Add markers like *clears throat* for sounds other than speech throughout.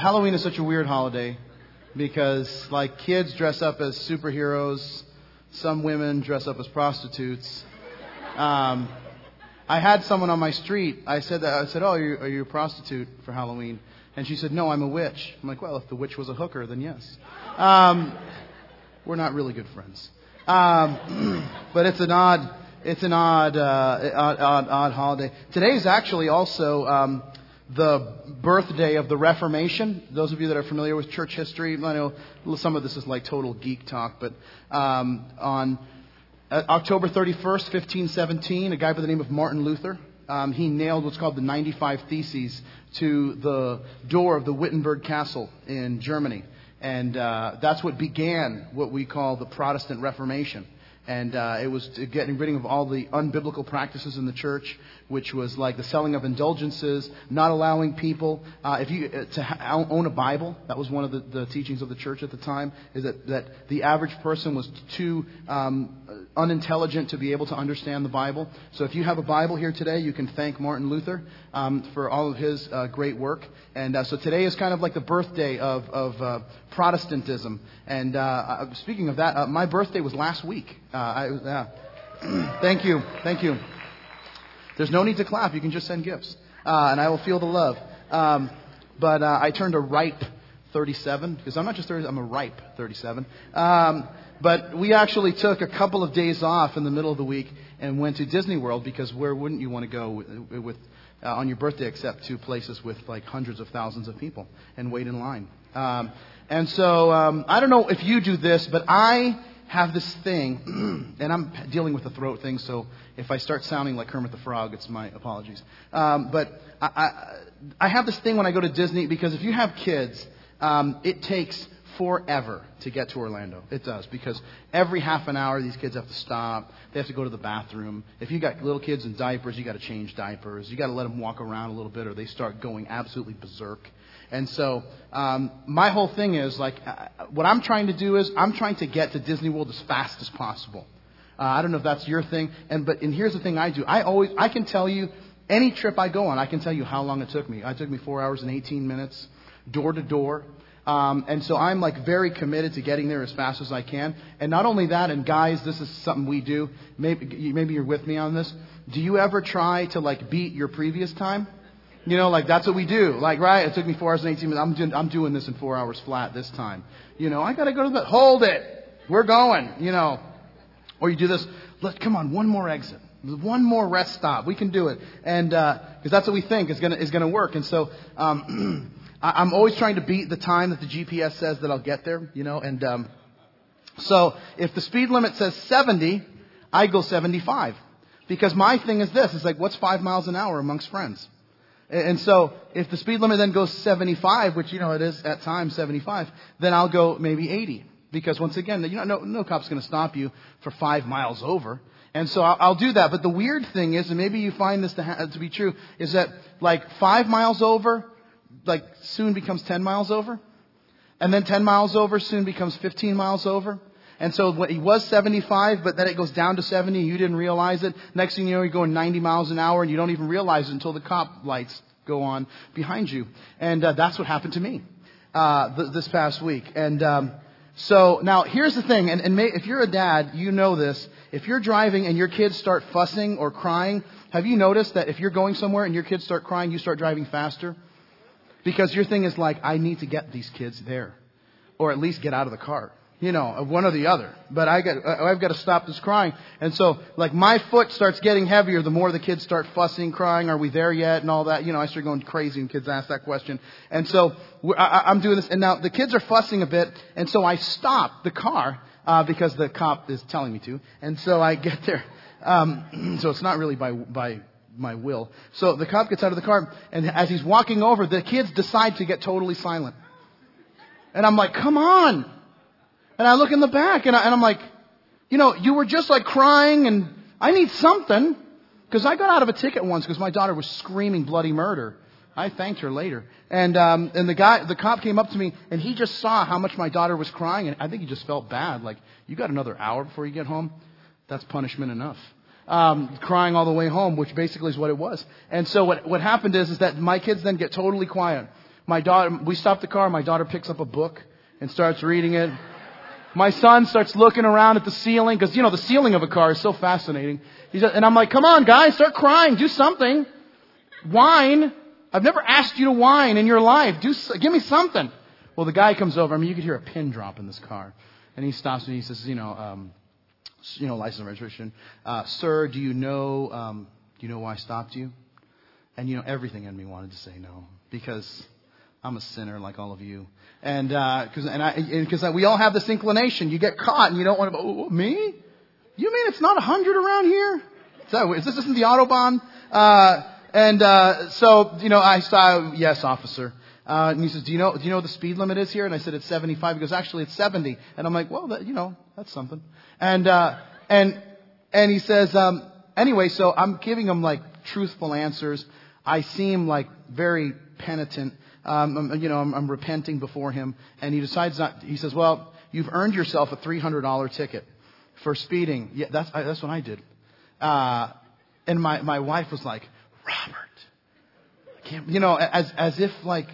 Halloween is such a weird holiday because, like, kids dress up as superheroes, some women dress up as prostitutes. Um, I had someone on my street. I said that. I said, "Oh, are you, are you a prostitute for Halloween?" And she said, "No, I'm a witch." I'm like, "Well, if the witch was a hooker, then yes." Um, we're not really good friends, um, *clears throat* but it's an odd, it's an odd, uh, odd, odd, odd holiday. Today is actually also um, the birthday of the Reformation. Those of you that are familiar with church history, I know some of this is like total geek talk, but um, on uh, October 31st, 1517, a guy by the name of Martin Luther, um, he nailed what's called the 95 Theses to the door of the Wittenberg Castle in Germany. And uh, that's what began what we call the Protestant Reformation. And uh, it was getting rid of all the unbiblical practices in the church, which was like the selling of indulgences, not allowing people uh, if you uh, to ha- own a Bible. That was one of the, the, teachings of the church at the time. Is that that the average person was too um, unintelligent to be able to understand the Bible. So if you have a Bible here today, you can thank Martin Luther um, for all of his uh, great work. And uh, so today is kind of like the birthday of, of uh, Protestantism. And uh, speaking of that, my birthday was last week. I, *clears throat* thank you, thank you. There's no need to clap. You can just send gifts, uh, and I will feel the love. Um, but uh, I turned a ripe 37 because I'm not just 30. I'm a ripe 37. Um, but we actually took a couple of days off in the middle of the week and went to Disney World because where wouldn't you want to go with, with uh, on your birthday except to places with like hundreds of thousands of people and wait in line. Um, and so um, I don't know if you do this, but I have this thing, *clears throat* and I'm dealing with the throat thing, so if I start sounding like Kermit the Frog, it's my apologies. Um, but I, I, I have this thing when I go to Disney because if you have kids, um, it takes forever to get to Orlando. It does because every half an hour these kids have to stop. They have to go to the bathroom. If you got little kids in diapers, you got to change diapers. You got to let them walk around a little bit, or they start going absolutely berserk. And so um, my whole thing is like, uh, what I'm trying to do is I'm trying to get to Disney World as fast as possible. Uh, I don't know if that's your thing, and but and here's the thing I do. I always I can tell you any trip I go on, I can tell you how long it took me. It took me four hours and 18 minutes, door to door. Um, and so I'm like very committed to getting there as fast as I can. And not only that, and guys, this is something we do. Maybe maybe you're with me on this. Do you ever try to like beat your previous time? You know, like that's what we do. Like, right? It took me four hours and 18 minutes. I'm doing, I'm doing this in four hours flat this time. You know, I got to go to the, hold it. We're going, you know. Or you do this, let, come on, one more exit. One more rest stop. We can do it. And, uh, cause that's what we think is gonna, is gonna work. And so, um, *clears throat* I, I'm always trying to beat the time that the GPS says that I'll get there, you know, and, um, so if the speed limit says 70, I go 75. Because my thing is this, it's like, what's five miles an hour amongst friends? And so if the speed limit then goes 75, which, you know, it is at times 75, then I'll go maybe 80. Because once again, you know, no, no cop's going to stop you for five miles over. And so I'll, I'll, do that. But the weird thing is, and maybe you find this to, ha- to be true, is that like five miles over, like soon becomes 10 miles over. And then 10 miles over soon becomes 15 miles over. And so when he was 75, but then it goes down to 70 you didn't realize it. Next thing you know, you're going 90 miles an hour and you don't even realize it until the cop lights go on behind you. And uh, that's what happened to me uh, th- this past week. And um, so now here's the thing, and, and may, if you're a dad, you know this. If you're driving and your kids start fussing or crying, have you noticed that if you're going somewhere and your kids start crying, you start driving faster? Because your thing is like, I need to get these kids there. Or at least get out of the car you know, one or the other. But I got, I've got to stop this crying. And so, like, my foot starts getting heavier the more the kids start fussing, crying, are we there yet, and all that. You know, I start going crazy when kids ask that question. And so, I, I'm doing this, and now the kids are fussing a bit, and so I stop the car, uh, because the cop is telling me to. And so I get there. Um, *clears throat* so it's not really by, by my will. So the cop gets out of the car, and as he's walking over, the kids decide to get totally silent. And I'm like, come on! And I look in the back and, I, and I'm like, you know, you were just like crying and I need something. Because I got out of a ticket once because my daughter was screaming bloody murder. I thanked her later. And, um, and the guy, the cop came up to me and he just saw how much my daughter was crying and I think he just felt bad. Like, you got another hour before you get home? That's punishment enough. Um, crying all the way home, which basically is what it was. And so what, what happened is, is that my kids then get totally quiet. My daughter, we stop the car, my daughter picks up a book and starts reading it. My son starts looking around at the ceiling because, you know, the ceiling of a car is so fascinating. He's, and I'm like, come on, guys, start crying. Do something. Whine. I've never asked you to whine in your life. Do, give me something. Well, the guy comes over. I mean, you could hear a pin drop in this car. And he stops me. He says, you know, um, you know, license and registration. Uh, sir, do you know, um, do you know why I stopped you? And, you know, everything in me wanted to say no because I'm a sinner like all of you. And, uh, cause, and I, because we all have this inclination. You get caught and you don't want to, oh, me? You mean it's not a hundred around here? Is, that, is this isn't the Autobahn? Uh, and, uh, so, you know, I saw, yes, officer. Uh, and he says, do you know, do you know what the speed limit is here? And I said, it's 75. He goes, actually, it's 70. And I'm like, well, that, you know, that's something. And, uh, and, and he says, um, anyway, so I'm giving him like truthful answers. I seem like very penitent. Um, you know, I'm, I'm repenting before him. And he decides not, he says, well, you've earned yourself a $300 ticket for speeding. Yeah, that's, I, that's what I did. Uh, and my, my wife was like, Robert, I can't, you know, as, as if like,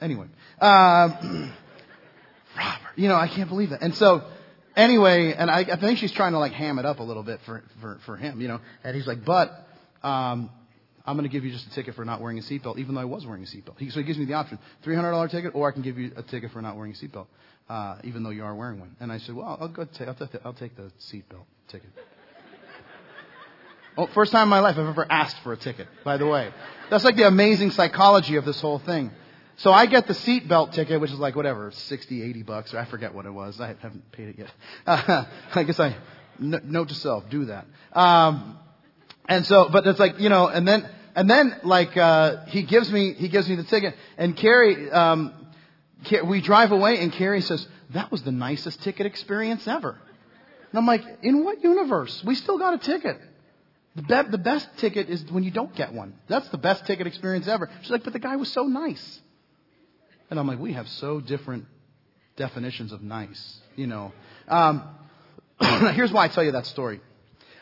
anyway, um, *clears throat* Robert, you know, I can't believe that. And so, anyway, and I, I think she's trying to like ham it up a little bit for, for, for him, you know, and he's like, but, um, I'm going to give you just a ticket for not wearing a seatbelt, even though I was wearing a seatbelt. He, so he gives me the option: $300 ticket, or I can give you a ticket for not wearing a seatbelt, uh, even though you are wearing one. And I said, well, I'll go. I'll, t- I'll take the seatbelt ticket. oh, first time in my life I've ever asked for a ticket. By the way, that's like the amazing psychology of this whole thing. So I get the seatbelt ticket, which is like whatever, 60, 80 bucks, or I forget what it was. I haven't paid it yet. *laughs* Uh, I guess I, note to self, do that. Um, and so, but it's like, you know, and then, and then like, uh, he gives me, he gives me the ticket and Carrie, um, we drive away and Carrie says, that was the nicest ticket experience ever. And I'm like, in what universe? We still got a ticket. The, be- the best ticket is when you don't get one. That's the best ticket experience ever. She's like, but the guy was so nice. And I'm like, we have so different definitions of nice, you know. Um, *clears throat* here's why I tell you that story.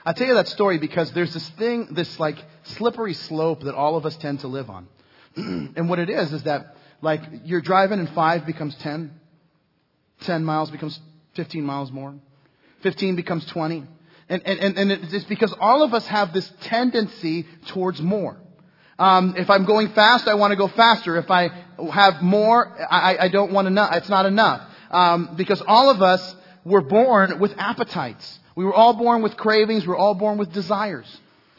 I tell you that story because there's this thing, this like slippery slope that all of us tend to live on. *clears throat* and what it is, is that like you're driving and five becomes 10. 10 miles becomes 15 miles more. 15 becomes 20. And, and, and it's because all of us have this tendency towards more. Um, if I'm going fast, I want to go faster. If I have more, I, I don't want enough. It's not enough. Um, because all of us were born with appetites. We were all born with cravings. We're all born with desires.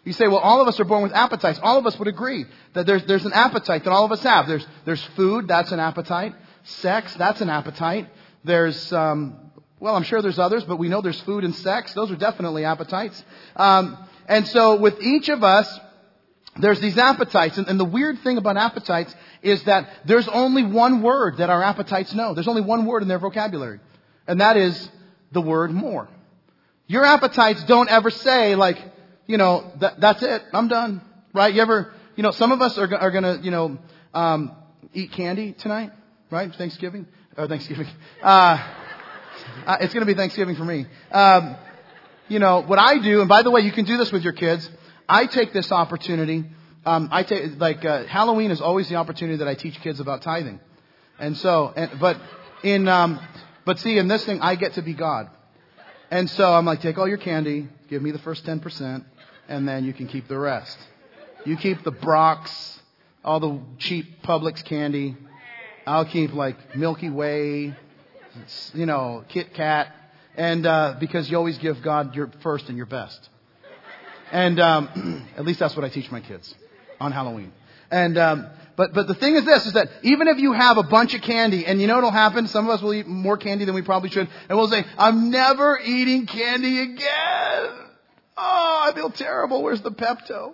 You say, well, all of us are born with appetites. All of us would agree that there's, there's an appetite that all of us have. There's, there's food, that's an appetite. Sex, that's an appetite. There's, um, well, I'm sure there's others, but we know there's food and sex. Those are definitely appetites. Um, and so with each of us, there's these appetites. And, and the weird thing about appetites is that there's only one word that our appetites know. There's only one word in their vocabulary. And that is the word more. Your appetites don't ever say like, you know, that, that's it. I'm done. Right? You ever, you know, some of us are, are gonna, you know, um, eat candy tonight, right? Thanksgiving or Thanksgiving. *laughs* Uh, uh, it's gonna be Thanksgiving for me. Um, you know what I do, and by the way, you can do this with your kids. I take this opportunity. Um, I take like uh, Halloween is always the opportunity that I teach kids about tithing, and so, and, but in, um, but see, in this thing, I get to be God. And so I'm like, take all your candy, give me the first 10%, and then you can keep the rest. You keep the Brach's, all the cheap Publix candy. I'll keep like Milky Way, you know, Kit Kat, and uh, because you always give God your first and your best. And um, *clears throat* at least that's what I teach my kids on Halloween. And um, but but the thing is this: is that even if you have a bunch of candy, and you know what'll happen? Some of us will eat more candy than we probably should, and we'll say, "I'm never eating candy again." Oh, I feel terrible. Where's the Pepto?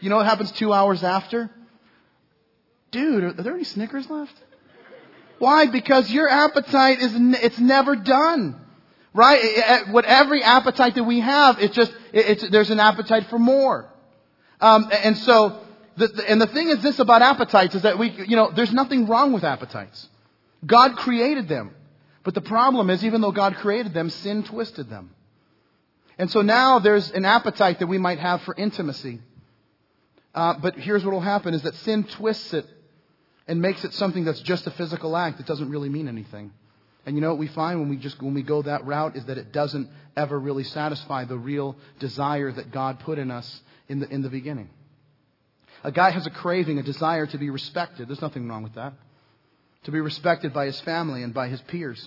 You know what happens two hours after? Dude, are there any Snickers left? Why? Because your appetite is it's never done. Right? What every appetite that we have, it's just, it's, there's an appetite for more. Um, and so, the, the, and the thing is this about appetites is that we, you know, there's nothing wrong with appetites. God created them. But the problem is, even though God created them, sin twisted them. And so now there's an appetite that we might have for intimacy. Uh, but here's what will happen is that sin twists it and makes it something that's just a physical act that doesn't really mean anything. And you know what we find when we just when we go that route is that it doesn't ever really satisfy the real desire that God put in us in the in the beginning. A guy has a craving, a desire to be respected. There's nothing wrong with that. To be respected by his family and by his peers.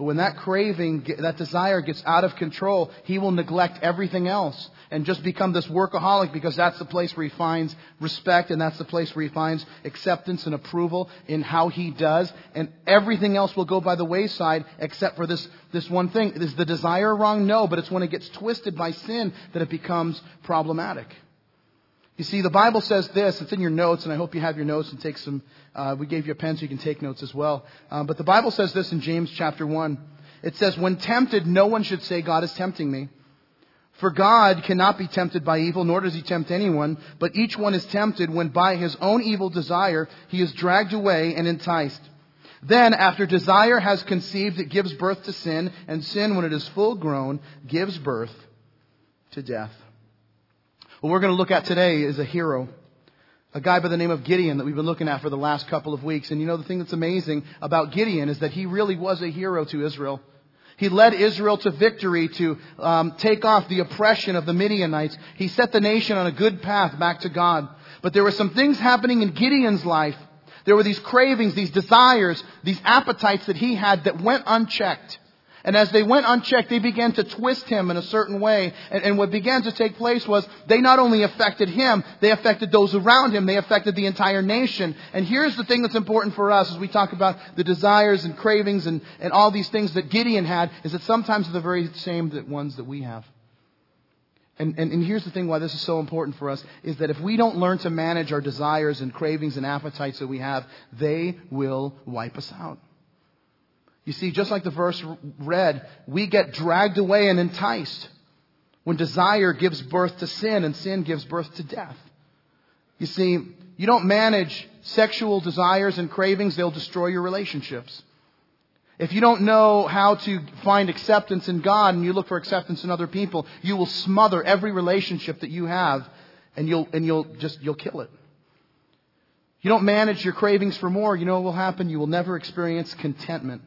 But when that craving, that desire gets out of control, he will neglect everything else and just become this workaholic because that's the place where he finds respect and that's the place where he finds acceptance and approval in how he does. And everything else will go by the wayside except for this, this one thing. Is the desire wrong? No, but it's when it gets twisted by sin that it becomes problematic. You see, the Bible says this. It's in your notes, and I hope you have your notes and take some. Uh, we gave you a pen so you can take notes as well. Um, but the Bible says this in James chapter 1. It says, When tempted, no one should say, God is tempting me. For God cannot be tempted by evil, nor does he tempt anyone, but each one is tempted when by his own evil desire he is dragged away and enticed. Then, after desire has conceived, it gives birth to sin, and sin, when it is full grown, gives birth to death. What we're going to look at today is a hero. A guy by the name of Gideon that we've been looking at for the last couple of weeks. And you know, the thing that's amazing about Gideon is that he really was a hero to Israel. He led Israel to victory to um, take off the oppression of the Midianites. He set the nation on a good path back to God. But there were some things happening in Gideon's life. There were these cravings, these desires, these appetites that he had that went unchecked. And as they went unchecked, they began to twist him in a certain way. And, and, what began to take place was they not only affected him, they affected those around him. They affected the entire nation. And here's the thing that's important for us as we talk about the desires and cravings and, and all these things that Gideon had, is that sometimes they're the very same that ones that we have. And, and, and here's the thing why this is so important for us, is that if we don't learn to manage our desires and cravings and appetites that we have, they will wipe us out. You see, just like the verse read, we get dragged away and enticed when desire gives birth to sin and sin gives birth to death. You see, you don't manage sexual desires and cravings, they'll destroy your relationships. If you don't know how to find acceptance in God and you look for acceptance in other people, you will smother every relationship that you have and you'll, and you'll just, you'll kill it. You don't manage your cravings for more, you know what will happen? You will never experience contentment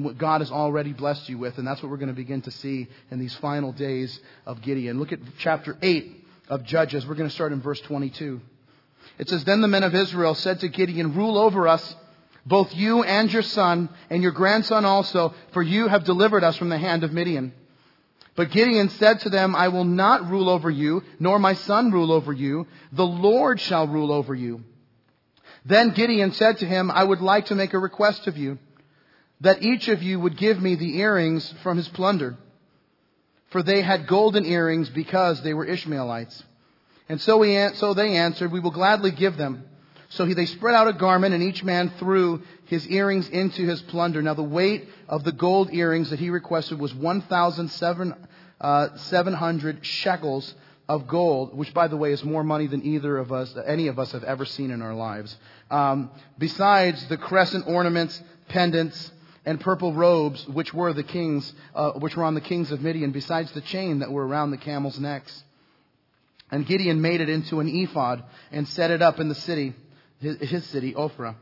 and what God has already blessed you with. And that's what we're going to begin to see in these final days of Gideon. Look at chapter 8 of Judges. We're going to start in verse 22. It says, Then the men of Israel said to Gideon, Rule over us, both you and your son, and your grandson also, for you have delivered us from the hand of Midian. But Gideon said to them, I will not rule over you, nor my son rule over you. The Lord shall rule over you. Then Gideon said to him, I would like to make a request of you that each of you would give me the earrings from his plunder. For they had golden earrings because they were Ishmaelites. And so, so they answered, We will gladly give them. So he, they spread out a garment, and each man threw his earrings into his plunder. Now the weight of the gold earrings that he requested was 1,700 uh, shekels of gold, which by the way is more money than either of us, any of us have ever seen in our lives. Um, besides the crescent ornaments, pendants, and purple robes, which were the kings, uh, which were on the kings of Midian, besides the chain that were around the camels' necks. And Gideon made it into an ephod and set it up in the city, his, his city, Ophrah.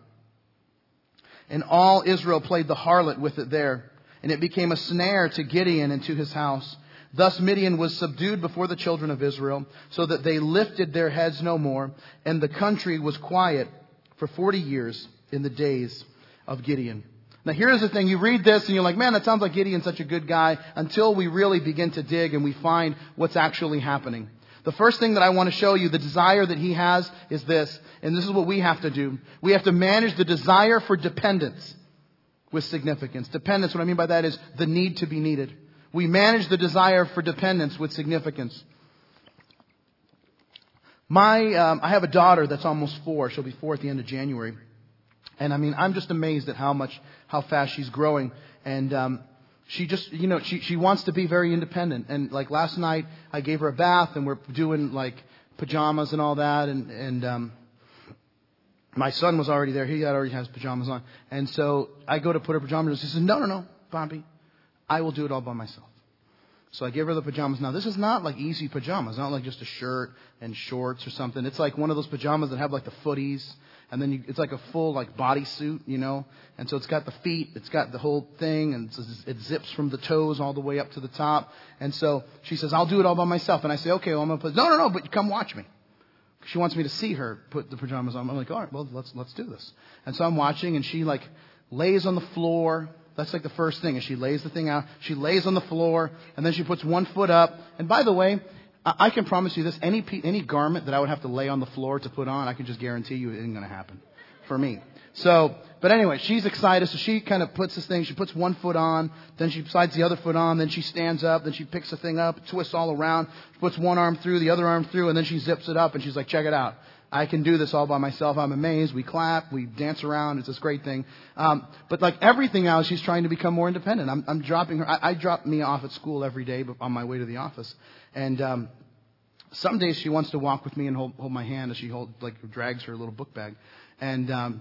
And all Israel played the harlot with it there, and it became a snare to Gideon and to his house. Thus Midian was subdued before the children of Israel, so that they lifted their heads no more, and the country was quiet for forty years in the days of Gideon. Now here's the thing, you read this and you're like, man, that sounds like Gideon's such a good guy until we really begin to dig and we find what's actually happening. The first thing that I want to show you, the desire that he has is this, and this is what we have to do. We have to manage the desire for dependence with significance. Dependence, what I mean by that is the need to be needed. We manage the desire for dependence with significance. My, um, I have a daughter that's almost four. She'll be four at the end of January. And I mean, I'm just amazed at how much, how fast she's growing. And, um, she just, you know, she, she wants to be very independent. And like last night, I gave her a bath and we're doing like pajamas and all that. And, and, um, my son was already there. He already has pajamas on. And so I go to put her pajamas on. She says, no, no, no, Bobby. I will do it all by myself. So I give her the pajamas. Now this is not like easy pajamas, not like just a shirt and shorts or something. It's like one of those pajamas that have like the footies, and then you, it's like a full like bodysuit, you know. And so it's got the feet, it's got the whole thing, and it zips from the toes all the way up to the top. And so she says, "I'll do it all by myself." And I say, "Okay, well I'm gonna put no, no, no, but come watch me." She wants me to see her put the pajamas on. I'm like, "All right, well let's let's do this." And so I'm watching, and she like lays on the floor that's like the first thing. And she lays the thing out. She lays on the floor, and then she puts one foot up. And by the way, I can promise you this: any any garment that I would have to lay on the floor to put on, I can just guarantee you it isn't going to happen for me. So, but anyway, she's excited. So she kind of puts this thing. She puts one foot on, then she slides the other foot on, then she stands up, then she picks the thing up, twists all around, puts one arm through, the other arm through, and then she zips it up, and she's like, "Check it out." I can do this all by myself. I'm amazed. We clap, we dance around. It's this great thing. Um, but like everything now, she's trying to become more independent. I'm, I'm dropping her. I, I drop me off at school every day on my way to the office, and um, some days she wants to walk with me and hold, hold my hand as she hold like drags her little book bag, and um,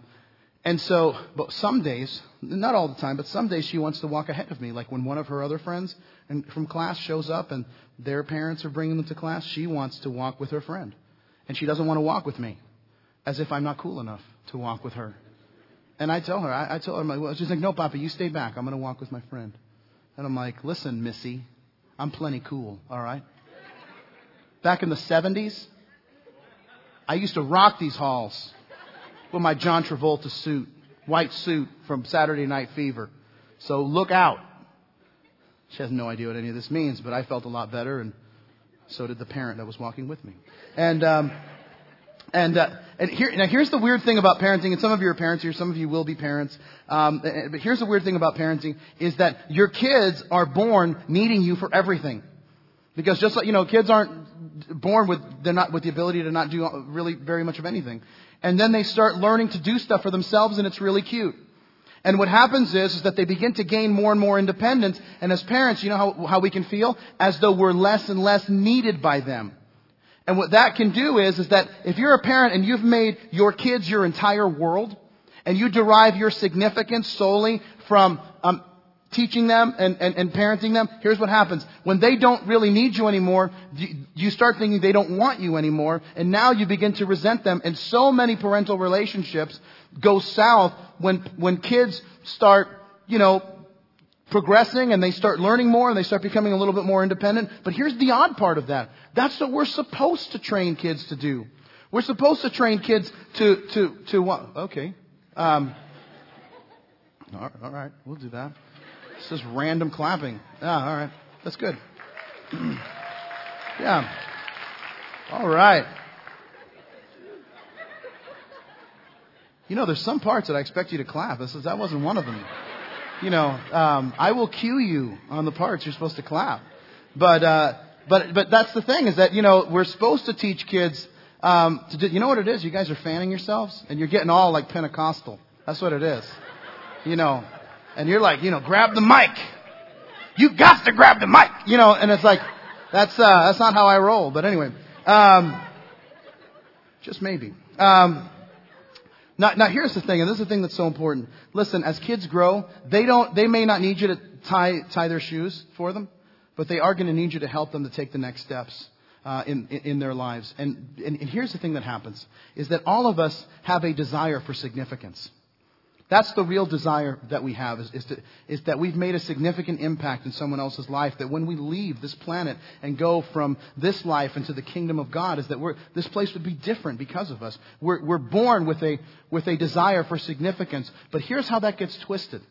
and so, but some days, not all the time, but some days she wants to walk ahead of me. Like when one of her other friends and from class shows up and their parents are bringing them to class, she wants to walk with her friend and she doesn't want to walk with me, as if I'm not cool enough to walk with her. And I tell her, I, I tell her, she's like, no, Papa, you stay back. I'm going to walk with my friend. And I'm like, listen, Missy, I'm plenty cool, all right? Back in the 70s, I used to rock these halls with my John Travolta suit, white suit from Saturday Night Fever. So look out. She has no idea what any of this means, but I felt a lot better, and so did the parent that was walking with me. And, um, and, uh, and here, now here's the weird thing about parenting, and some of you are parents here, some of you will be parents. Um, but here's the weird thing about parenting is that your kids are born needing you for everything. Because just like, you know, kids aren't born with, they're not with the ability to not do really very much of anything. And then they start learning to do stuff for themselves and it's really cute. And what happens is, is that they begin to gain more and more independence. And as parents, you know how, how we can feel? As though we're less and less needed by them. And what that can do is, is that if you're a parent and you've made your kids your entire world, and you derive your significance solely from um, teaching them and, and, and parenting them, here's what happens. When they don't really need you anymore, you, you start thinking they don't want you anymore, and now you begin to resent them. And so many parental relationships go south when, when kids start, you know, progressing and they start learning more and they start becoming a little bit more independent. But here's the odd part of that. That's what we're supposed to train kids to do. We're supposed to train kids to, to, to what? Okay. Um, all right, we'll do that. This is random clapping. Ah, all right. That's good. *clears throat* yeah. All right. You know, there's some parts that I expect you to clap. This is, that wasn't one of them you know, um, I will cue you on the parts you're supposed to clap. But, uh, but, but that's the thing is that, you know, we're supposed to teach kids, um, to do, you know what it is? You guys are fanning yourselves and you're getting all like Pentecostal. That's what it is. You know, and you're like, you know, grab the mic. You got to grab the mic. You know, and it's like, that's, uh, that's not how I roll. But anyway, um, just maybe. Um, now, now here's the thing, and this is the thing that's so important. Listen, as kids grow, they don't, they may not need you to tie, tie their shoes for them, but they are going to need you to help them to take the next steps. Uh, in, in their lives. And, and, and here's the thing that happens, is that all of us have a desire for significance. That's the real desire that we have, is, is, to, is, that we've made a significant impact in someone else's life, that when we leave this planet and go from this life into the kingdom of God, is that this place would be different because of us. We're, we're born with a, with a desire for significance. But here's how that gets twisted.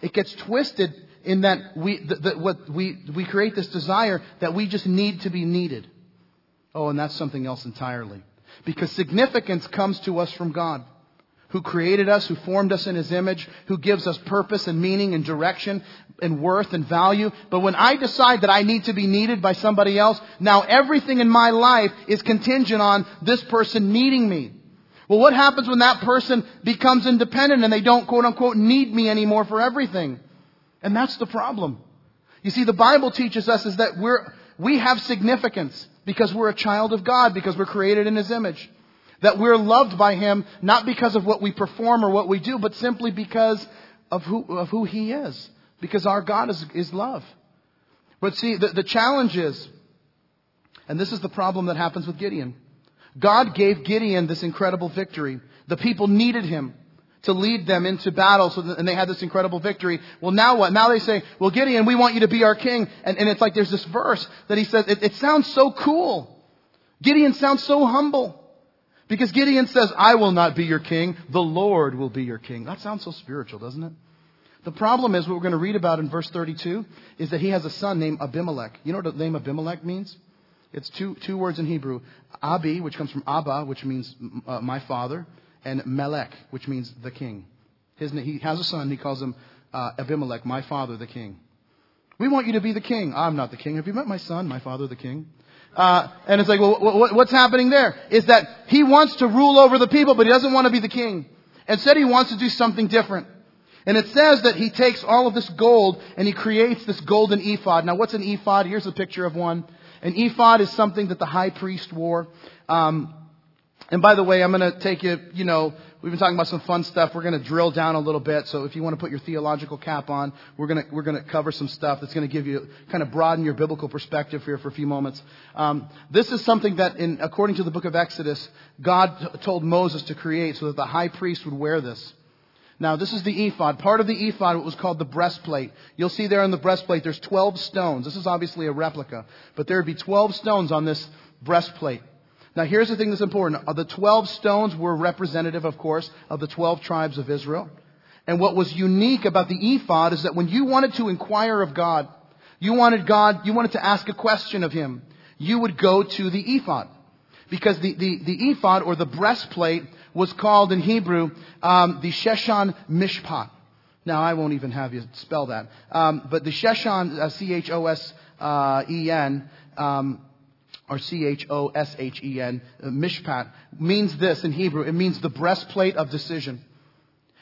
It gets twisted in that we, the, the, what we, we create this desire that we just need to be needed. Oh, and that's something else entirely. Because significance comes to us from God who created us, who formed us in His image, who gives us purpose and meaning and direction and worth and value. But when I decide that I need to be needed by somebody else, now everything in my life is contingent on this person needing me. Well, what happens when that person becomes independent and they don't quote unquote need me anymore for everything? And that's the problem. You see, the Bible teaches us is that we're, we have significance because we're a child of God, because we're created in His image. That we're loved by Him not because of what we perform or what we do, but simply because of who, of who He is. Because our God is, is love. But see, the, the challenge is, and this is the problem that happens with Gideon. God gave Gideon this incredible victory. The people needed him to lead them into battle, so that, and they had this incredible victory. Well, now what? Now they say, well, Gideon, we want you to be our king. And, and it's like there's this verse that he says, it, it sounds so cool. Gideon sounds so humble. Because Gideon says, I will not be your king, the Lord will be your king. That sounds so spiritual, doesn't it? The problem is, what we're going to read about in verse 32 is that he has a son named Abimelech. You know what the name Abimelech means? It's two, two words in Hebrew. Abi, which comes from Abba, which means uh, my father, and Melech, which means the king. His, he has a son, he calls him uh, Abimelech, my father, the king. We want you to be the king. I'm not the king. Have you met my son, my father, the king? Uh, and it's like, well, what, what's happening there? Is that he wants to rule over the people, but he doesn't want to be the king. Instead, he wants to do something different. And it says that he takes all of this gold and he creates this golden ephod. Now, what's an ephod? Here's a picture of one. An ephod is something that the high priest wore. Um, and by the way, I'm going to take you, you know, we've been talking about some fun stuff. We're going to drill down a little bit. So if you want to put your theological cap on, we're going to, we're going to cover some stuff that's going to give you, kind of broaden your biblical perspective here for a few moments. Um, this is something that in, according to the book of Exodus, God t- told Moses to create so that the high priest would wear this. Now, this is the ephod. Part of the ephod was called the breastplate. You'll see there on the breastplate, there's 12 stones. This is obviously a replica, but there would be 12 stones on this breastplate. Now here's the thing that's important. The 12 stones were representative, of course, of the 12 tribes of Israel. And what was unique about the ephod is that when you wanted to inquire of God, you wanted God, you wanted to ask a question of Him, you would go to the ephod. Because the, the, the ephod or the breastplate was called in Hebrew um, the Choshen Mishpat. Now I won't even have you spell that. Um, but the Choshen, uh, C-H-O-S-E-N, um, or C-H-O-S-H-E-N, uh, mishpat, means this in Hebrew. It means the breastplate of decision.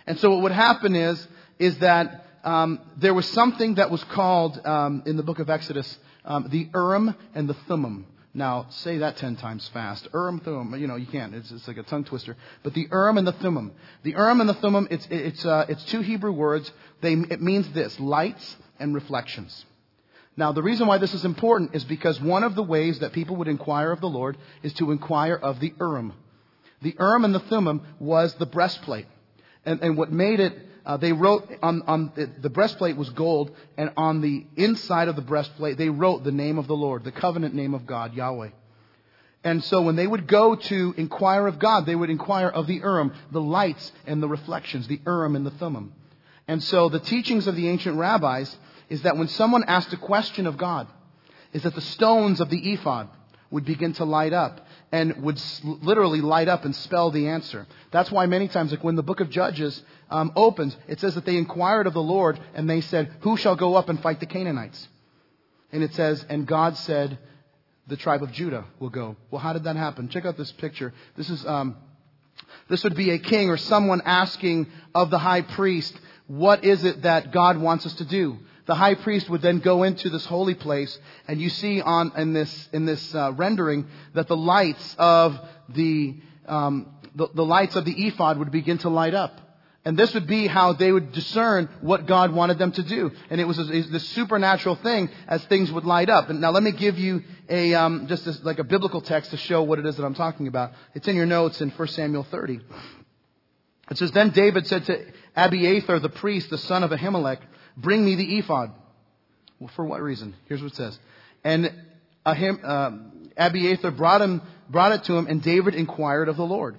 And so what would happen is, is that um, there was something that was called um, in the book of Exodus um, the Urim and the Thummim. Now, say that ten times fast. Urim, Thummim. You know, you can't. It's, it's like a tongue twister. But the Urim and the Thummim. The Urim and the Thummim, it's, it's, uh, it's two Hebrew words. They, it means this, lights and reflections. Now, the reason why this is important is because one of the ways that people would inquire of the Lord is to inquire of the Urim. The Urim and the Thummim was the breastplate. And, and what made it, uh, they wrote on, on the, the breastplate was gold, and on the inside of the breastplate, they wrote the name of the Lord, the covenant name of God, Yahweh. And so when they would go to inquire of God, they would inquire of the Urim, the lights and the reflections, the Urim and the Thummim. And so the teachings of the ancient rabbis is that when someone asked a question of God, is that the stones of the ephod would begin to light up and would literally light up and spell the answer. That's why many times, like when the book of Judges um, opens, it says that they inquired of the Lord and they said, "Who shall go up and fight the Canaanites?" And it says, "And God said, the tribe of Judah will go." Well, how did that happen? Check out this picture. This is um, this would be a king or someone asking of the high priest, "What is it that God wants us to do?" The high priest would then go into this holy place, and you see on in this in this uh, rendering that the lights of the, um, the the lights of the ephod would begin to light up. And this would be how they would discern what God wanted them to do. And it was this supernatural thing as things would light up. And now let me give you a, um, just like a biblical text to show what it is that I'm talking about. It's in your notes in 1 Samuel 30. It says, Then David said to Abiathar the priest, the son of Ahimelech, Bring me the ephod. Well, for what reason? Here's what it says. And Ahim, uh, Abiathar brought, him, brought it to him, and David inquired of the Lord.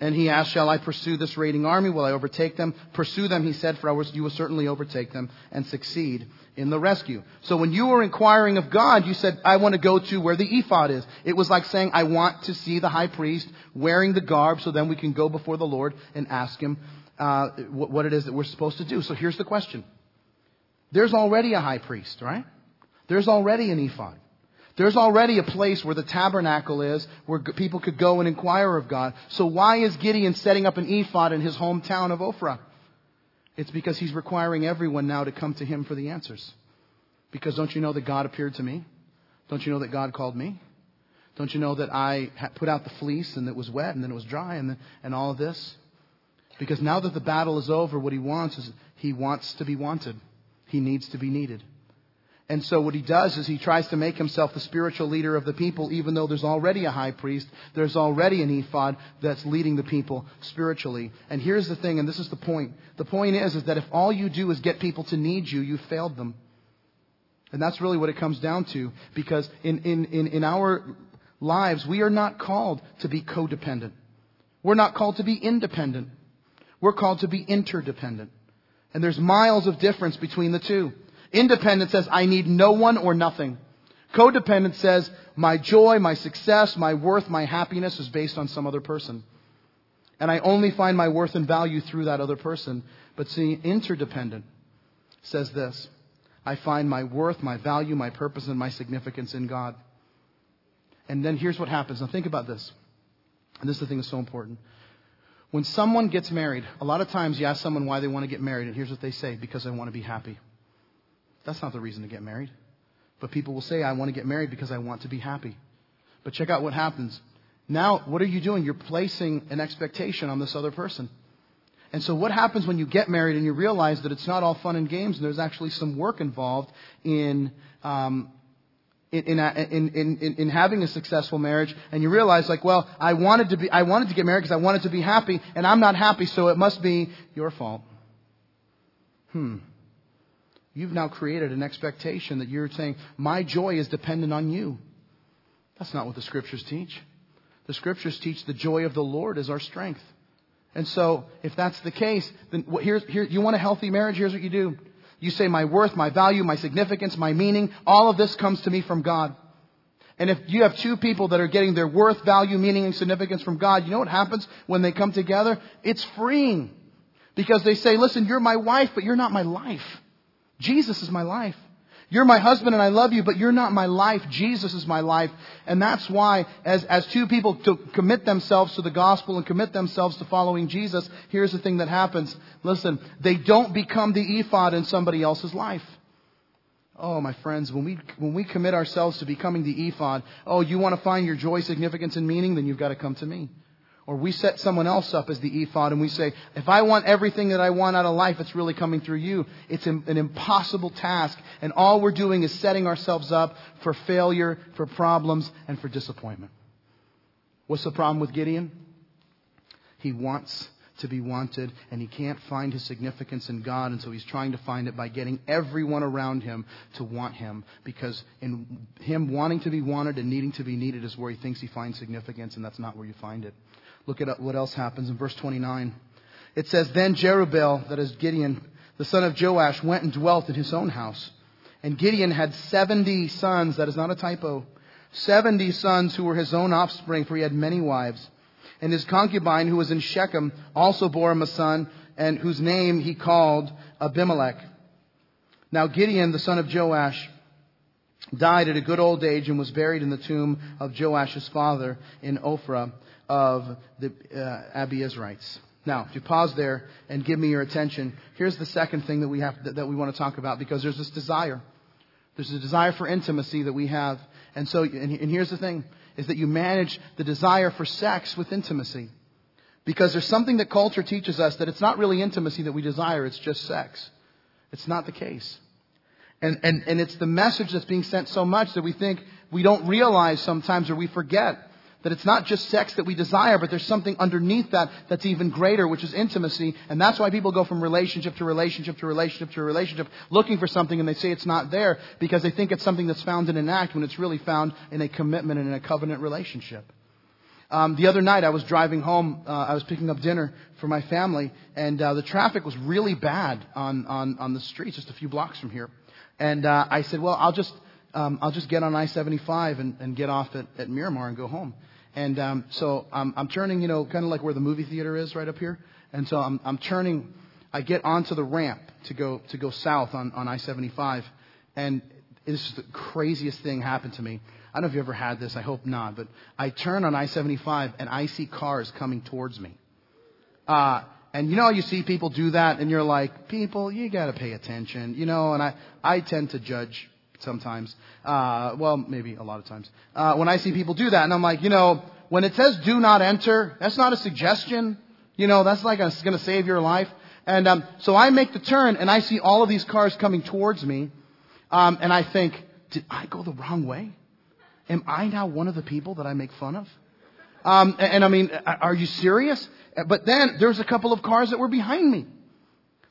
And he asked, Shall I pursue this raiding army? Will I overtake them? Pursue them, he said, for you will certainly overtake them and succeed in the rescue. So when you were inquiring of God, you said, I want to go to where the ephod is. It was like saying, I want to see the high priest wearing the garb so then we can go before the Lord and ask him uh, what it is that we're supposed to do. So here's the question. There's already a high priest, right? There's already an ephod. There's already a place where the tabernacle is, where people could go and inquire of God. So why is Gideon setting up an ephod in his hometown of Ophrah? It's because he's requiring everyone now to come to him for the answers. Because don't you know that God appeared to me? Don't you know that God called me? Don't you know that I put out the fleece and it was wet and then it was dry and, and all of this? Because now that the battle is over, what he wants is he wants to be wanted. He needs to be needed. And so what he does is he tries to make himself the spiritual leader of the people, even though there's already a high priest, there's already an ephod that's leading the people spiritually. And here's the thing, and this is the point. The point is, is that if all you do is get people to need you, you've failed them. And that's really what it comes down to, because in, in, in, in our lives, we are not called to be codependent. We're not called to be independent. We're called to be interdependent. And there's miles of difference between the two. Independent says, I need no one or nothing. Codependent says, my joy, my success, my worth, my happiness is based on some other person. And I only find my worth and value through that other person. But see, interdependent says this I find my worth, my value, my purpose, and my significance in God. And then here's what happens. Now think about this. And this is the thing that's so important. When someone gets married, a lot of times you ask someone why they want to get married, and here's what they say because I want to be happy. That's not the reason to get married. But people will say, I want to get married because I want to be happy. But check out what happens. Now, what are you doing? You're placing an expectation on this other person. And so what happens when you get married and you realize that it's not all fun and games and there's actually some work involved in, um, in, in, in, in, in, having a successful marriage and you realize like, well, I wanted to be, I wanted to get married because I wanted to be happy and I'm not happy so it must be your fault. Hmm. You've now created an expectation that you're saying, my joy is dependent on you. That's not what the scriptures teach. The scriptures teach the joy of the Lord is our strength. And so, if that's the case, then here's, here, you want a healthy marriage? Here's what you do. You say, my worth, my value, my significance, my meaning, all of this comes to me from God. And if you have two people that are getting their worth, value, meaning, and significance from God, you know what happens when they come together? It's freeing. Because they say, listen, you're my wife, but you're not my life. Jesus is my life. You're my husband and I love you, but you're not my life. Jesus is my life. And that's why, as, as two people to commit themselves to the gospel and commit themselves to following Jesus, here's the thing that happens. Listen, they don't become the ephod in somebody else's life. Oh, my friends, when we, when we commit ourselves to becoming the ephod, oh, you want to find your joy, significance, and meaning? Then you've got to come to me. Or we set someone else up as the ephod and we say, if I want everything that I want out of life, it's really coming through you. It's an impossible task. And all we're doing is setting ourselves up for failure, for problems, and for disappointment. What's the problem with Gideon? He wants to be wanted and he can't find his significance in God and so he's trying to find it by getting everyone around him to want him because in him wanting to be wanted and needing to be needed is where he thinks he finds significance and that's not where you find it. Look at what else happens in verse 29. It says, Then Jerubbaal, that is Gideon, the son of Joash, went and dwelt in his own house. And Gideon had 70 sons, that is not a typo, 70 sons who were his own offspring, for he had many wives. And his concubine, who was in Shechem, also bore him a son, and whose name he called Abimelech. Now Gideon, the son of Joash, died at a good old age and was buried in the tomb of Joash's father in Ophrah of the uh, Abiezrites. Now, if you pause there and give me your attention, here's the second thing that we have that, that we want to talk about because there's this desire. There's a desire for intimacy that we have. And so, and, and here's the thing, is that you manage the desire for sex with intimacy. Because there's something that culture teaches us that it's not really intimacy that we desire, it's just sex. It's not the case. And, and, and it's the message that's being sent so much that we think we don't realize sometimes or we forget that it's not just sex that we desire, but there's something underneath that that's even greater, which is intimacy. And that's why people go from relationship to relationship to relationship to relationship looking for something and they say it's not there because they think it's something that's found in an act when it's really found in a commitment and in a covenant relationship. Um, the other night I was driving home. Uh, I was picking up dinner for my family, and uh, the traffic was really bad on, on, on the streets, just a few blocks from here. And uh, I said, well, I'll just um, I'll just get on I-75 and, and get off at, at Miramar and go home. And um, so I'm, I'm turning, you know, kind of like where the movie theater is right up here. And so I'm, I'm turning. I get onto the ramp to go to go south on, on I-75, and this is the craziest thing happened to me. I don't know if you ever had this. I hope not. But I turn on I-75 and I see cars coming towards me. Uh, and you know, you see people do that, and you're like, people, you got to pay attention, you know. And I, I tend to judge sometimes. Uh, well, maybe a lot of times. Uh, when I see people do that, and I'm like, you know, when it says do not enter, that's not a suggestion. You know, that's like it's going to save your life. And um, so I make the turn, and I see all of these cars coming towards me. Um, and I think, did I go the wrong way? Am I now one of the people that I make fun of? Um, and, and I mean, are you serious? But then there's a couple of cars that were behind me.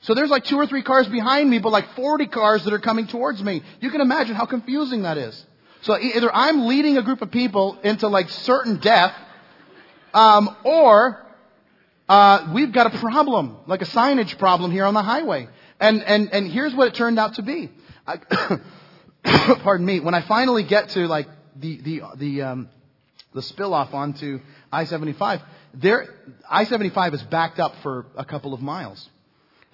So there's like two or three cars behind me, but like 40 cars that are coming towards me. You can imagine how confusing that is. So either I'm leading a group of people into like certain death, um, or uh, we've got a problem, like a signage problem here on the highway. And and and here's what it turned out to be. I, *coughs* pardon me. When I finally get to like the the the um, the spill off onto I-75, there I-75 is backed up for a couple of miles.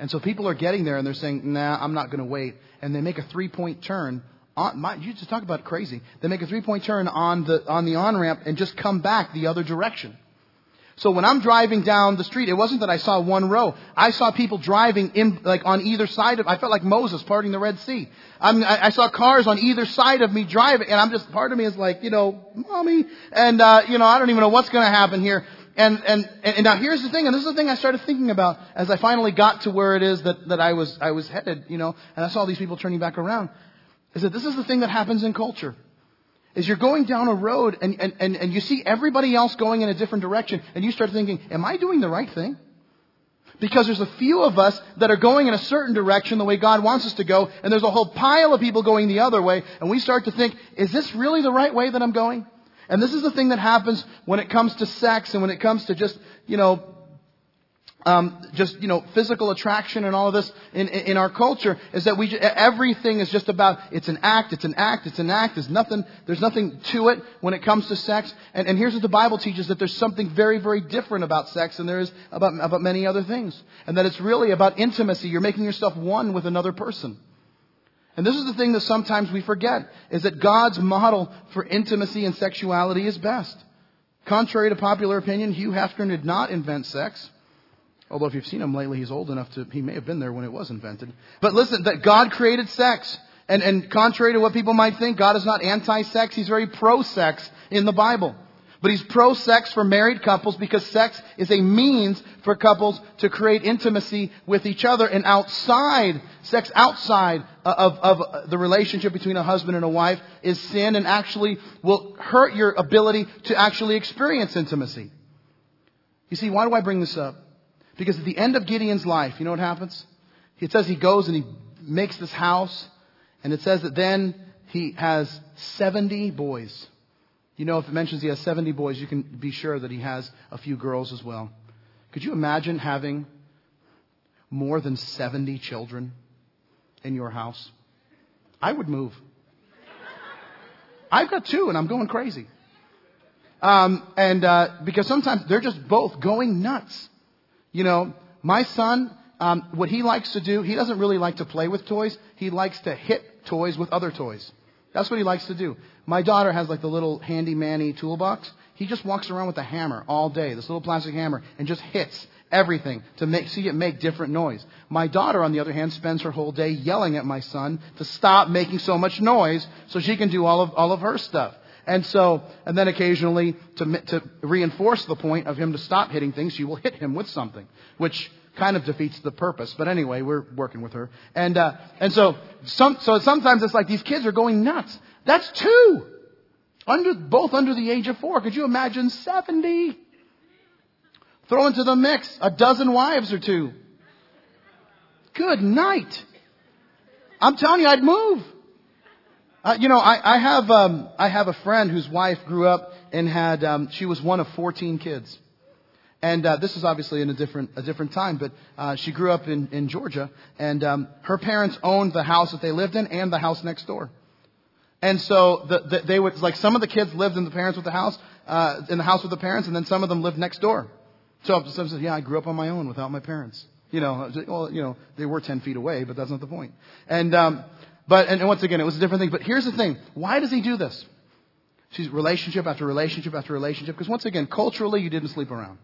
And so people are getting there and they're saying, nah, I'm not going to wait. And they make a three point turn. On, my, you just talk about crazy. They make a three point turn on the, on the on ramp and just come back the other direction. So when I'm driving down the street, it wasn't that I saw one row. I saw people driving in, like on either side of, I felt like Moses parting the Red Sea. I'm, I, I saw cars on either side of me driving and I'm just, part of me is like, you know, mommy, and, uh, you know, I don't even know what's gonna happen here. And, and, and now here's the thing, and this is the thing I started thinking about as I finally got to where it is that, that I was, I was headed, you know, and I saw these people turning back around. Is that this is the thing that happens in culture. Is you're going down a road and, and, and, and you see everybody else going in a different direction and you start thinking, am I doing the right thing? Because there's a few of us that are going in a certain direction the way God wants us to go, and there's a whole pile of people going the other way, and we start to think, is this really the right way that I'm going? And this is the thing that happens when it comes to sex and when it comes to just, you know, um, just you know physical attraction and all of this in, in, in our culture is that we everything is just about it's an act it's an act it's an act. There's nothing there's nothing to it when it comes to sex. And, and here's what the Bible teaches that there's something very very different about sex than there is about about many other things. And that it's really about intimacy. You're making yourself one with another person and this is the thing that sometimes we forget, is that God's model for intimacy and sexuality is best. Contrary to popular opinion, Hugh Hefner did not invent sex. Although if you've seen him lately, he's old enough to, he may have been there when it was invented. But listen, that God created sex. And, and contrary to what people might think, God is not anti-sex. He's very pro-sex in the Bible. But he's pro-sex for married couples because sex is a means for couples to create intimacy with each other. And outside, sex outside of, of the relationship between a husband and a wife is sin and actually will hurt your ability to actually experience intimacy. You see, why do I bring this up? Because at the end of Gideon's life, you know what happens? It says he goes and he makes this house, and it says that then he has 70 boys. You know, if it mentions he has 70 boys, you can be sure that he has a few girls as well. Could you imagine having more than 70 children in your house? I would move. I've got two and I'm going crazy. Um, and uh, because sometimes they're just both going nuts. You know, my son, um, what he likes to do, he doesn't really like to play with toys. He likes to hit toys with other toys. That's what he likes to do. My daughter has like the little handy manny toolbox. He just walks around with a hammer all day, this little plastic hammer, and just hits everything to make, see it make different noise. My daughter, on the other hand, spends her whole day yelling at my son to stop making so much noise so she can do all of, all of her stuff. And so, and then occasionally to, to reinforce the point of him to stop hitting things, she will hit him with something, which kind of defeats the purpose. But anyway, we're working with her. And, uh, and so, some, so sometimes it's like these kids are going nuts. That's two. Under, both under the age of four. Could you imagine 70? Throw into the mix a dozen wives or two. Good night. I'm telling you, I'd move. Uh, you know, I, I have um, I have a friend whose wife grew up and had um, she was one of 14 kids. And uh, this is obviously in a different a different time, but uh, she grew up in in Georgia, and um, her parents owned the house that they lived in and the house next door. And so the, the, they would like some of the kids lived in the parents with the house uh, in the house with the parents, and then some of them lived next door. So some said, "Yeah, I grew up on my own without my parents." You know, well, you know, they were 10 feet away, but that's not the point. And um, but and once again, it was a different thing. But here's the thing: why does he do this? She's relationship after relationship after relationship. Because once again, culturally, you didn't sleep around.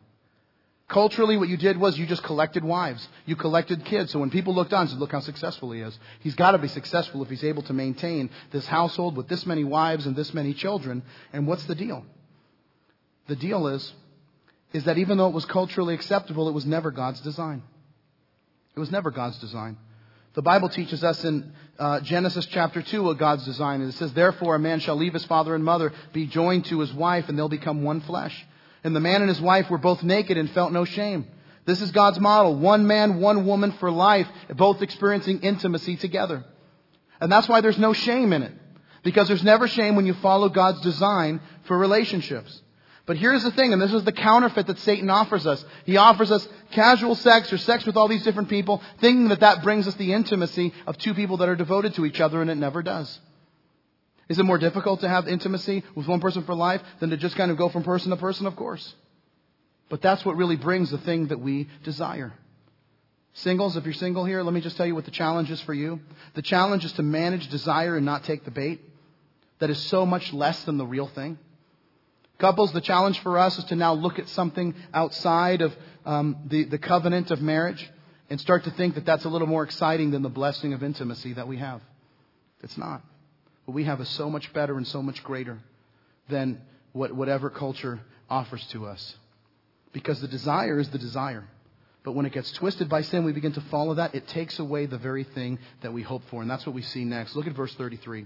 Culturally, what you did was you just collected wives. You collected kids. So when people looked on, said, look how successful he is. He's got to be successful if he's able to maintain this household with this many wives and this many children. And what's the deal? The deal is, is that even though it was culturally acceptable, it was never God's design. It was never God's design. The Bible teaches us in uh, Genesis chapter 2 what God's design is. It says, Therefore a man shall leave his father and mother, be joined to his wife, and they'll become one flesh. And the man and his wife were both naked and felt no shame. This is God's model. One man, one woman for life, both experiencing intimacy together. And that's why there's no shame in it. Because there's never shame when you follow God's design for relationships. But here's the thing, and this is the counterfeit that Satan offers us. He offers us casual sex or sex with all these different people, thinking that that brings us the intimacy of two people that are devoted to each other, and it never does. Is it more difficult to have intimacy with one person for life than to just kind of go from person to person? Of course. But that's what really brings the thing that we desire. Singles, if you're single here, let me just tell you what the challenge is for you. The challenge is to manage desire and not take the bait. That is so much less than the real thing. Couples, the challenge for us is to now look at something outside of um, the, the covenant of marriage and start to think that that's a little more exciting than the blessing of intimacy that we have. It's not. What we have is so much better and so much greater than what, whatever culture offers to us. Because the desire is the desire. But when it gets twisted by sin, we begin to follow that. It takes away the very thing that we hope for. And that's what we see next. Look at verse 33.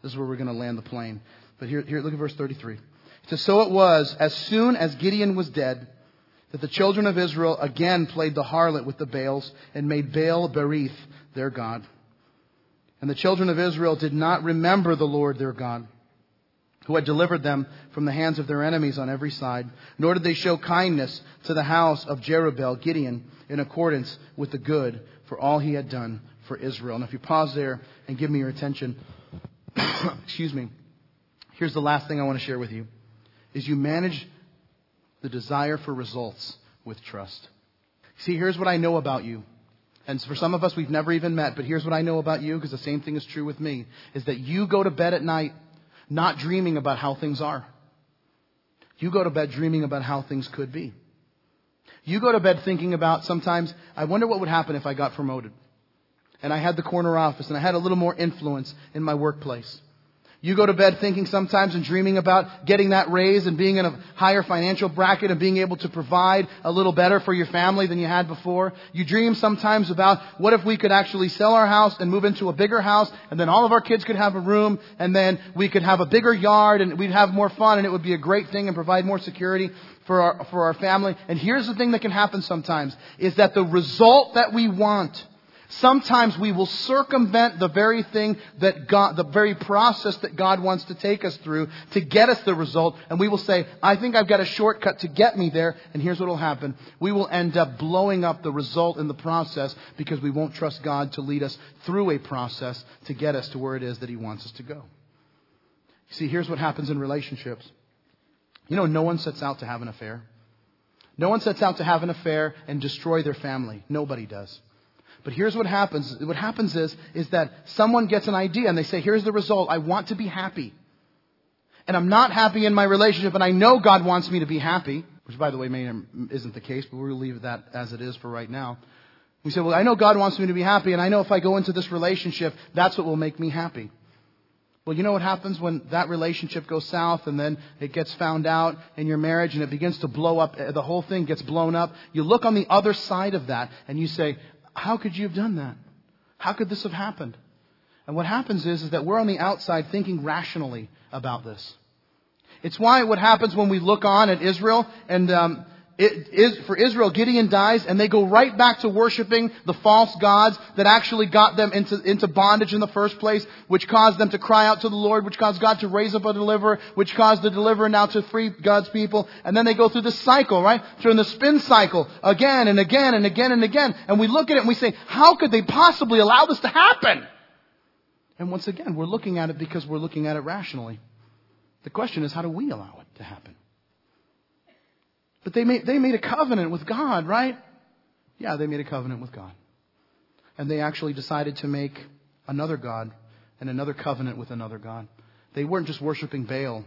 This is where we're going to land the plane. But here, here look at verse 33. It says, So it was, as soon as Gideon was dead, that the children of Israel again played the harlot with the Baals and made Baal Berith their God. And the children of Israel did not remember the Lord their God, who had delivered them from the hands of their enemies on every side, nor did they show kindness to the house of Jerubbaal, Gideon, in accordance with the good for all he had done for Israel. And if you pause there and give me your attention, *coughs* excuse me, here's the last thing I want to share with you is you manage the desire for results with trust. See, here's what I know about you. And for some of us, we've never even met, but here's what I know about you, because the same thing is true with me, is that you go to bed at night not dreaming about how things are. You go to bed dreaming about how things could be. You go to bed thinking about sometimes, I wonder what would happen if I got promoted. And I had the corner office and I had a little more influence in my workplace. You go to bed thinking sometimes and dreaming about getting that raise and being in a higher financial bracket and being able to provide a little better for your family than you had before. You dream sometimes about what if we could actually sell our house and move into a bigger house and then all of our kids could have a room and then we could have a bigger yard and we'd have more fun and it would be a great thing and provide more security for our, for our family. And here's the thing that can happen sometimes is that the result that we want Sometimes we will circumvent the very thing that God, the very process that God wants to take us through to get us the result. And we will say, I think I've got a shortcut to get me there. And here's what will happen. We will end up blowing up the result in the process because we won't trust God to lead us through a process to get us to where it is that He wants us to go. See, here's what happens in relationships. You know, no one sets out to have an affair. No one sets out to have an affair and destroy their family. Nobody does. But here's what happens. What happens is, is that someone gets an idea and they say, here's the result. I want to be happy. And I'm not happy in my relationship and I know God wants me to be happy, which by the way may, isn't the case, but we'll leave that as it is for right now. We say, well, I know God wants me to be happy and I know if I go into this relationship, that's what will make me happy. Well, you know what happens when that relationship goes south and then it gets found out in your marriage and it begins to blow up, the whole thing gets blown up. You look on the other side of that and you say, how could you have done that? How could this have happened? And what happens is, is that we're on the outside thinking rationally about this. It's why what happens when we look on at Israel and um, it is, for Israel, Gideon dies and they go right back to worshiping the false gods that actually got them into, into bondage in the first place, which caused them to cry out to the Lord, which caused God to raise up a deliverer, which caused the deliverer now to free God's people. And then they go through this cycle, right? Through the spin cycle again and again and again and again. And we look at it and we say, how could they possibly allow this to happen? And once again, we're looking at it because we're looking at it rationally. The question is, how do we allow it to happen? But they made, they made a covenant with God, right? Yeah, they made a covenant with God. And they actually decided to make another God and another covenant with another God. They weren't just worshiping Baal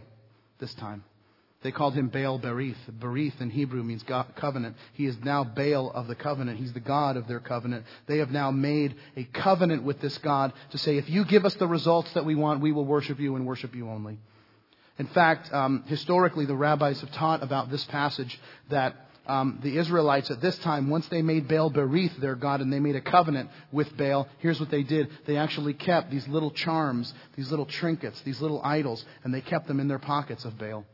this time. They called him Baal Berith. Berith in Hebrew means God, covenant. He is now Baal of the covenant. He's the God of their covenant. They have now made a covenant with this God to say, if you give us the results that we want, we will worship you and worship you only. In fact, um, historically, the rabbis have taught about this passage that um, the Israelites at this time, once they made Baal Berith their God and they made a covenant with Baal, here's what they did. They actually kept these little charms, these little trinkets, these little idols, and they kept them in their pockets of Baal.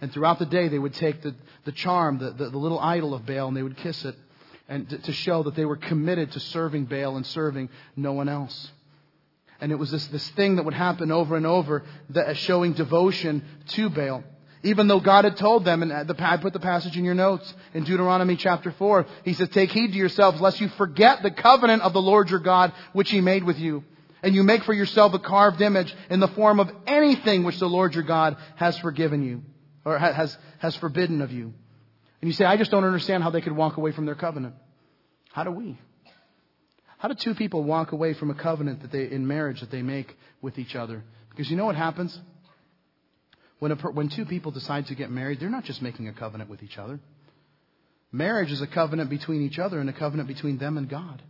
And throughout the day, they would take the, the charm, the, the, the little idol of Baal, and they would kiss it and to, to show that they were committed to serving Baal and serving no one else. And it was this, this thing that would happen over and over, that, showing devotion to Baal. Even though God had told them, and uh, the, I put the passage in your notes in Deuteronomy chapter 4, He says, Take heed to yourselves lest you forget the covenant of the Lord your God which He made with you. And you make for yourself a carved image in the form of anything which the Lord your God has forgiven you, or has, has forbidden of you. And you say, I just don't understand how they could walk away from their covenant. How do we? How do two people walk away from a covenant that they, in marriage that they make with each other? Because you know what happens? When, a, when two people decide to get married, they're not just making a covenant with each other. Marriage is a covenant between each other and a covenant between them and God.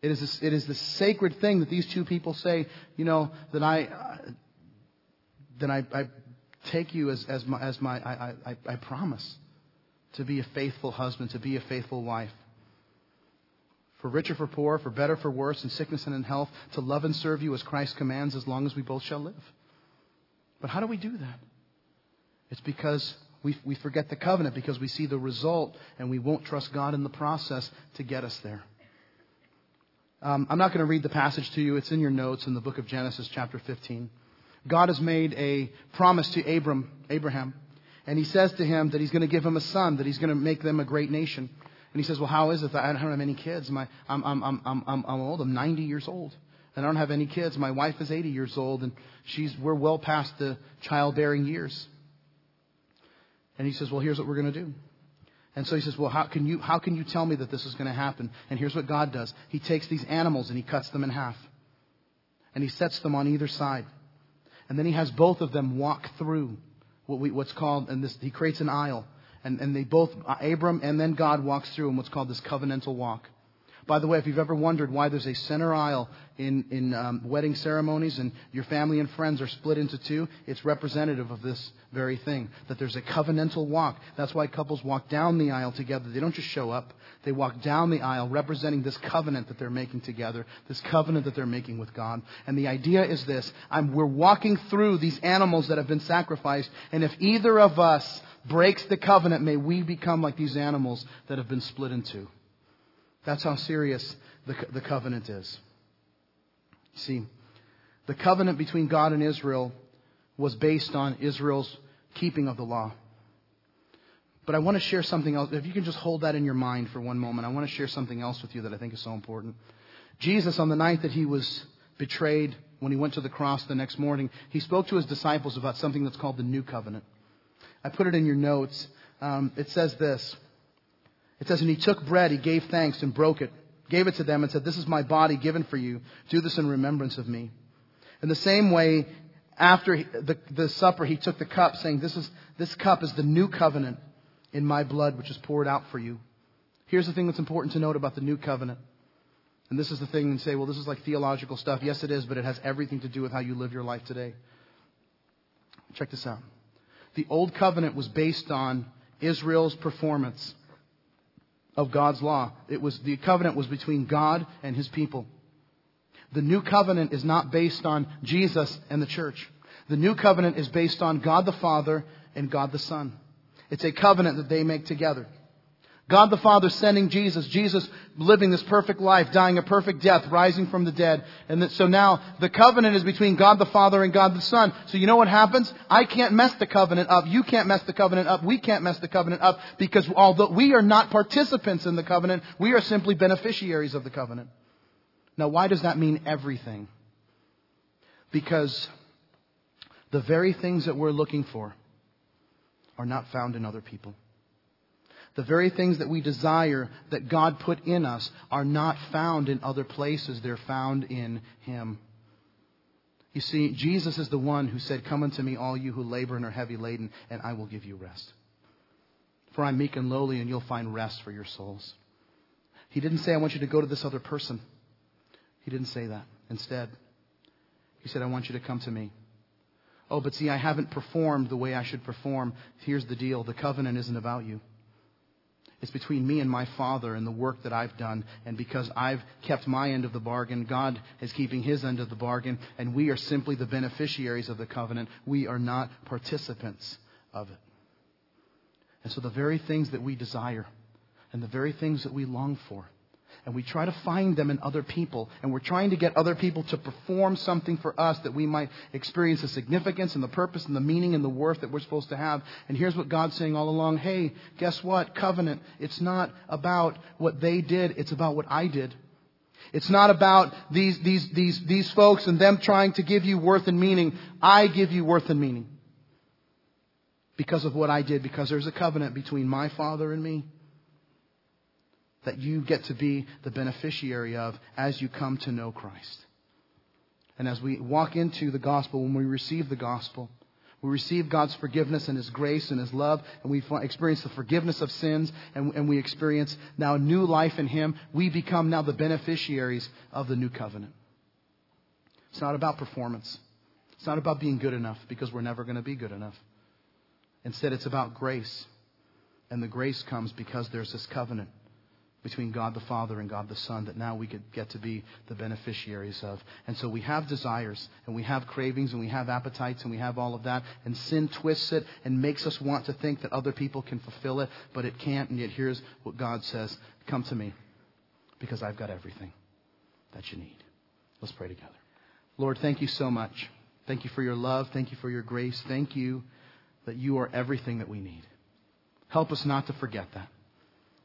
It is, this, it is the sacred thing that these two people say, you know, that I, uh, that I, I take you as, as my, as my I, I, I promise to be a faithful husband, to be a faithful wife. For richer, for poor, for better, for worse, in sickness and in health, to love and serve you as Christ commands as long as we both shall live. But how do we do that? It's because we, we forget the covenant, because we see the result and we won't trust God in the process to get us there. Um, I'm not going to read the passage to you. It's in your notes in the book of Genesis, chapter 15. God has made a promise to Abram, Abraham, and he says to him that he's going to give him a son, that he's going to make them a great nation. And he says, Well, how is it that I don't have any kids? My, I'm, I'm, I'm, I'm, I'm old. I'm 90 years old. And I don't have any kids. My wife is 80 years old, and she's, we're well past the childbearing years. And he says, Well, here's what we're going to do. And so he says, Well, how can, you, how can you tell me that this is going to happen? And here's what God does He takes these animals and he cuts them in half. And he sets them on either side. And then he has both of them walk through what we, what's called, and this, he creates an aisle. And, and they both, Abram and then God walks through in what's called this covenantal walk. By the way, if you've ever wondered why there's a center aisle in, in um, wedding ceremonies and your family and friends are split into two, it's representative of this very thing. That there's a covenantal walk. That's why couples walk down the aisle together. They don't just show up. They walk down the aisle representing this covenant that they're making together, this covenant that they're making with God. And the idea is this. I'm, we're walking through these animals that have been sacrificed, and if either of us breaks the covenant, may we become like these animals that have been split in two. That's how serious the, the covenant is. See, the covenant between God and Israel was based on Israel's keeping of the law. But I want to share something else. If you can just hold that in your mind for one moment, I want to share something else with you that I think is so important. Jesus, on the night that he was betrayed, when he went to the cross the next morning, he spoke to his disciples about something that's called the new covenant. I put it in your notes. Um, it says this it says, And he took bread, he gave thanks, and broke it, gave it to them, and said, This is my body given for you. Do this in remembrance of me. In the same way, after the, the supper, he took the cup, saying, this, is, this cup is the new covenant in my blood, which is poured out for you. Here's the thing that's important to note about the new covenant. And this is the thing and say, well, this is like theological stuff. Yes, it is, but it has everything to do with how you live your life today. Check this out. The old covenant was based on Israel's performance of God's law. It was, the covenant was between God and his people. The new covenant is not based on Jesus and the church. The new covenant is based on God the Father and God the Son. It's a covenant that they make together. God the Father sending Jesus, Jesus living this perfect life, dying a perfect death, rising from the dead. And so now the covenant is between God the Father and God the Son. So you know what happens? I can't mess the covenant up. You can't mess the covenant up. We can't mess the covenant up because although we are not participants in the covenant, we are simply beneficiaries of the covenant. Now why does that mean everything? Because the very things that we're looking for are not found in other people. The very things that we desire that God put in us are not found in other places. They're found in Him. You see, Jesus is the one who said, Come unto me, all you who labor and are heavy laden, and I will give you rest. For I'm meek and lowly, and you'll find rest for your souls. He didn't say, I want you to go to this other person. He didn't say that. Instead, He said, I want you to come to me. Oh, but see, I haven't performed the way I should perform. Here's the deal the covenant isn't about you. It's between me and my Father and the work that I've done. And because I've kept my end of the bargain, God is keeping his end of the bargain. And we are simply the beneficiaries of the covenant. We are not participants of it. And so the very things that we desire and the very things that we long for and we try to find them in other people, and we're trying to get other people to perform something for us that we might experience the significance and the purpose and the meaning and the worth that we're supposed to have. And here's what God's saying all along hey, guess what? Covenant, it's not about what they did, it's about what I did. It's not about these, these, these, these folks and them trying to give you worth and meaning. I give you worth and meaning. Because of what I did, because there's a covenant between my Father and me that you get to be the beneficiary of as you come to know Christ. And as we walk into the gospel, when we receive the gospel, we receive God's forgiveness and His grace and His love, and we experience the forgiveness of sins, and, and we experience now new life in Him. We become now the beneficiaries of the new covenant. It's not about performance. It's not about being good enough because we're never going to be good enough. Instead, it's about grace. And the grace comes because there's this covenant between God the Father and God the Son that now we could get to be the beneficiaries of. And so we have desires and we have cravings and we have appetites and we have all of that. And sin twists it and makes us want to think that other people can fulfill it, but it can't. And yet here's what God says Come to me because I've got everything that you need. Let's pray together. Lord, thank you so much. Thank you for your love. Thank you for your grace. Thank you that you are everything that we need. Help us not to forget that.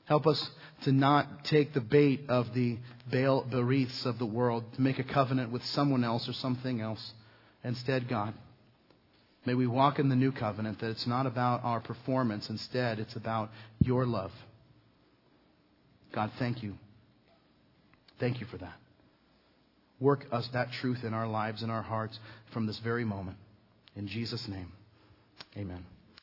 Help us to not take the bait of the Baal Beriths of the world to make a covenant with someone else or something else. Instead, God, may we walk in the new covenant that it's not about our performance. Instead, it's about your love. God, thank you. Thank you for that. Work us that truth in our lives and our hearts from this very moment. In Jesus' name, amen.